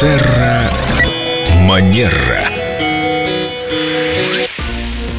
Терра Манера.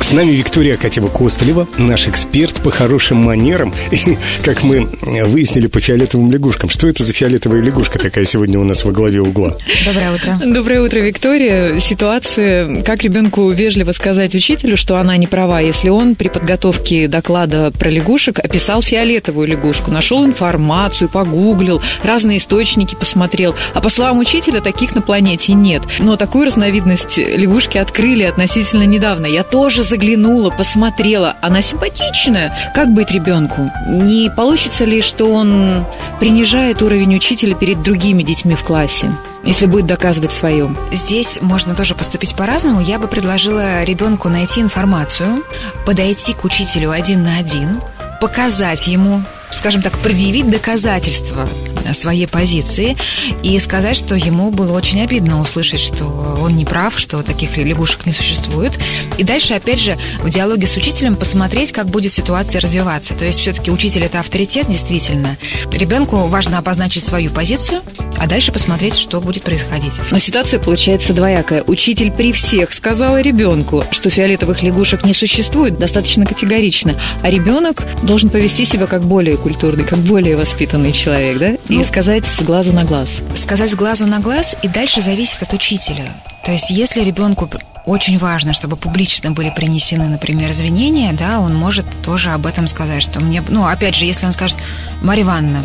С нами Виктория Катева-Костылева, наш эксперт по хорошим манерам. И, как мы выяснили по фиолетовым лягушкам, что это за фиолетовая лягушка такая сегодня у нас во главе угла? Доброе утро. Доброе утро, Виктория. Ситуация, как ребенку вежливо сказать учителю, что она не права, если он при подготовке доклада про лягушек описал фиолетовую лягушку, нашел информацию, погуглил, разные источники посмотрел. А по словам учителя, таких на планете нет. Но такую разновидность лягушки открыли относительно недавно. Я тоже заглянула, посмотрела. Она симпатичная. Как быть ребенку? Не получится ли, что он принижает уровень учителя перед другими детьми в классе? если будет доказывать свое. Здесь можно тоже поступить по-разному. Я бы предложила ребенку найти информацию, подойти к учителю один на один, показать ему, скажем так, предъявить доказательства своей позиции и сказать, что ему было очень обидно услышать, что он не прав, что таких лягушек не существует. И дальше, опять же, в диалоге с учителем посмотреть, как будет ситуация развиваться. То есть все-таки учитель это авторитет, действительно. Ребенку важно обозначить свою позицию, а дальше посмотреть, что будет происходить. Но ситуация получается двоякая. Учитель при всех сказал ребенку, что фиолетовых лягушек не существует, достаточно категорично, а ребенок должен повести себя как более культурный, как более воспитанный человек, да? И ну, сказать с глазу на глаз. Сказать с глазу на глаз, и дальше зависит от учителя. То есть, если ребенку очень важно, чтобы публично были принесены, например, извинения, да, он может тоже об этом сказать, что мне, ну, опять же, если он скажет, Марья Ивановна,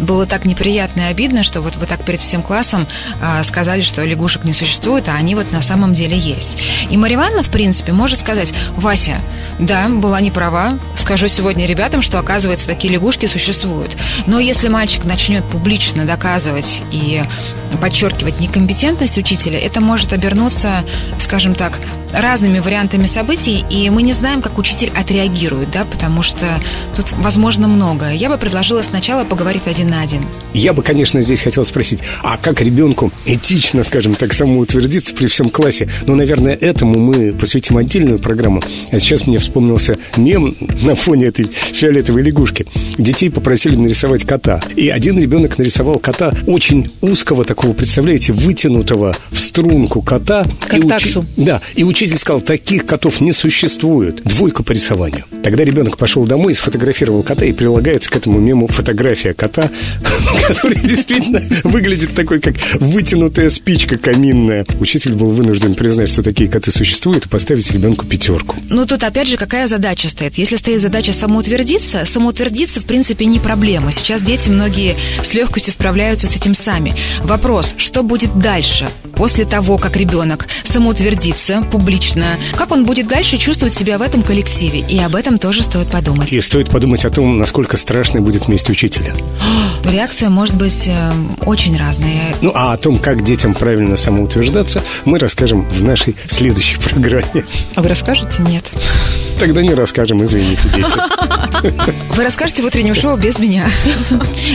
было так неприятно и обидно, что вот вы так перед всем классом э, сказали, что лягушек не существует, а они вот на самом деле есть. И Марья Ивановна, в принципе, может сказать, Вася, да, была не права, скажу сегодня ребятам, что, оказывается, такие лягушки существуют. Но если мальчик начнет публично доказывать и подчеркивать некомпетентность учителя, это может обернуться, скажем так, разными вариантами событий, и мы не знаем, как учитель отреагирует, да, потому что тут возможно многое. Я бы предложила сначала поговорить один на один. Я бы, конечно, здесь хотел спросить, а как ребенку этично, скажем так, самоутвердиться при всем классе? Ну, наверное, этому мы посвятим отдельную программу. А сейчас мне вспомнился мем на фоне этой фиолетовой лягушки. Детей попросили нарисовать кота. И один ребенок нарисовал кота очень узкого такого, представляете, вытянутого в струнку кота. Как и таксу. Учи... Да, и учитель сказал, таких котов не существует. Двойка по рисованию. Тогда ребенок пошел домой и сфотографировал кота, и прилагается к этому мему фотография кота, который действительно выглядит такой, как вытянутая спичка каминная. Учитель был вынужден признать, что такие коты существуют, и поставить ребенку пятерку. Ну, тут опять же, какая задача стоит? Если стоит задача самоутвердиться, самоутвердиться, в принципе, не проблема. Сейчас дети многие с легкостью справляются с этим сами. Вопрос, что будет дальше? После того, как ребенок самоутвердится публично, как он будет дальше чувствовать себя в этом коллективе? И об этом тоже стоит подумать. И стоит подумать о том, насколько страшной будет месть учителя. Реакция может быть э, очень разная. Ну, а о том, как детям правильно самоутверждаться, мы расскажем в нашей следующей программе. А вы расскажете? Нет. Тогда не расскажем, извините, дети. Вы расскажете в утреннем шоу без меня.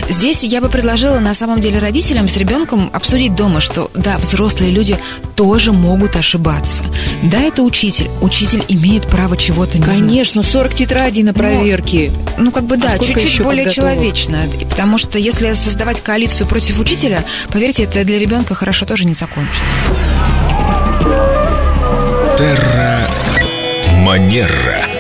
Здесь я бы предложила на самом деле родителям с ребенком обсудить дома, что да, взрослые люди тоже могут ошибаться. Да, это учитель. Учитель имеет право чего-то не Конечно, 40 тетрадей на проверке. Ну, ну как бы да, а чуть-чуть более человечно. Потому что если создавать коалицию против учителя, поверьте, это для ребенка хорошо тоже не закончится. Терра Манера.